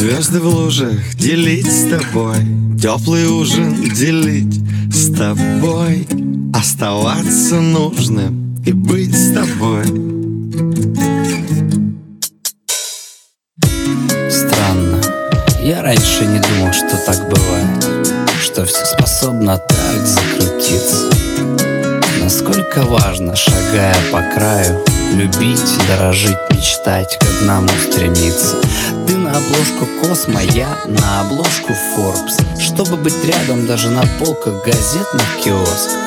Звезды в лужах делить с тобой Теплый ужин делить с тобой Оставаться нужным и быть с тобой. Странно, я раньше не думал, что так бывает Что все способно так закрутиться. Насколько важно, шагая по краю Любить, дорожить, мечтать, к одному стремиться. Ты на обложку Космо, я на обложку Forbes. Чтобы быть рядом даже на полках газетных киосков.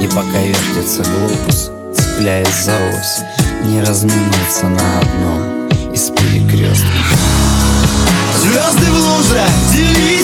И пока вертится глобус, цепляясь за ось Не разминуться на одном из перекрестков. Звезды в лужах делить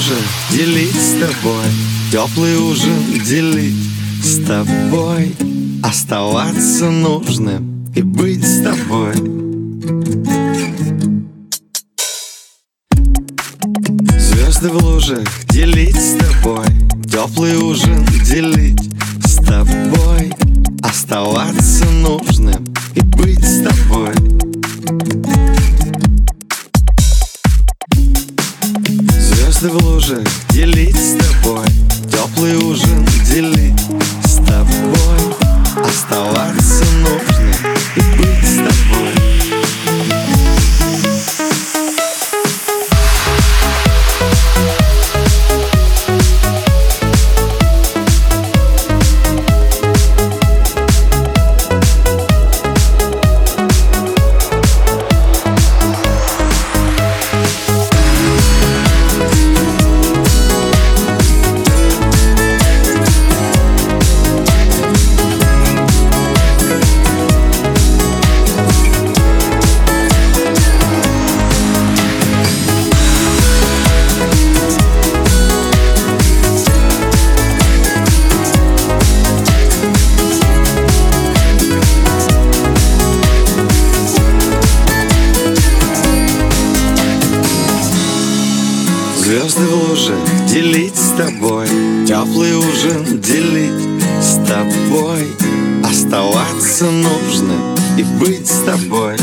Лужах делить с тобой. Теплый ужин делить с тобой. Оставаться нужным и быть с тобой. Звезды в лужах делить с тобой. Теплый ужин делить с тобой. Оставаться нужным Теплый ужин делить Звезды в лужах делить с тобой Теплый ужин делить с тобой. Оставаться нужным и быть с тобой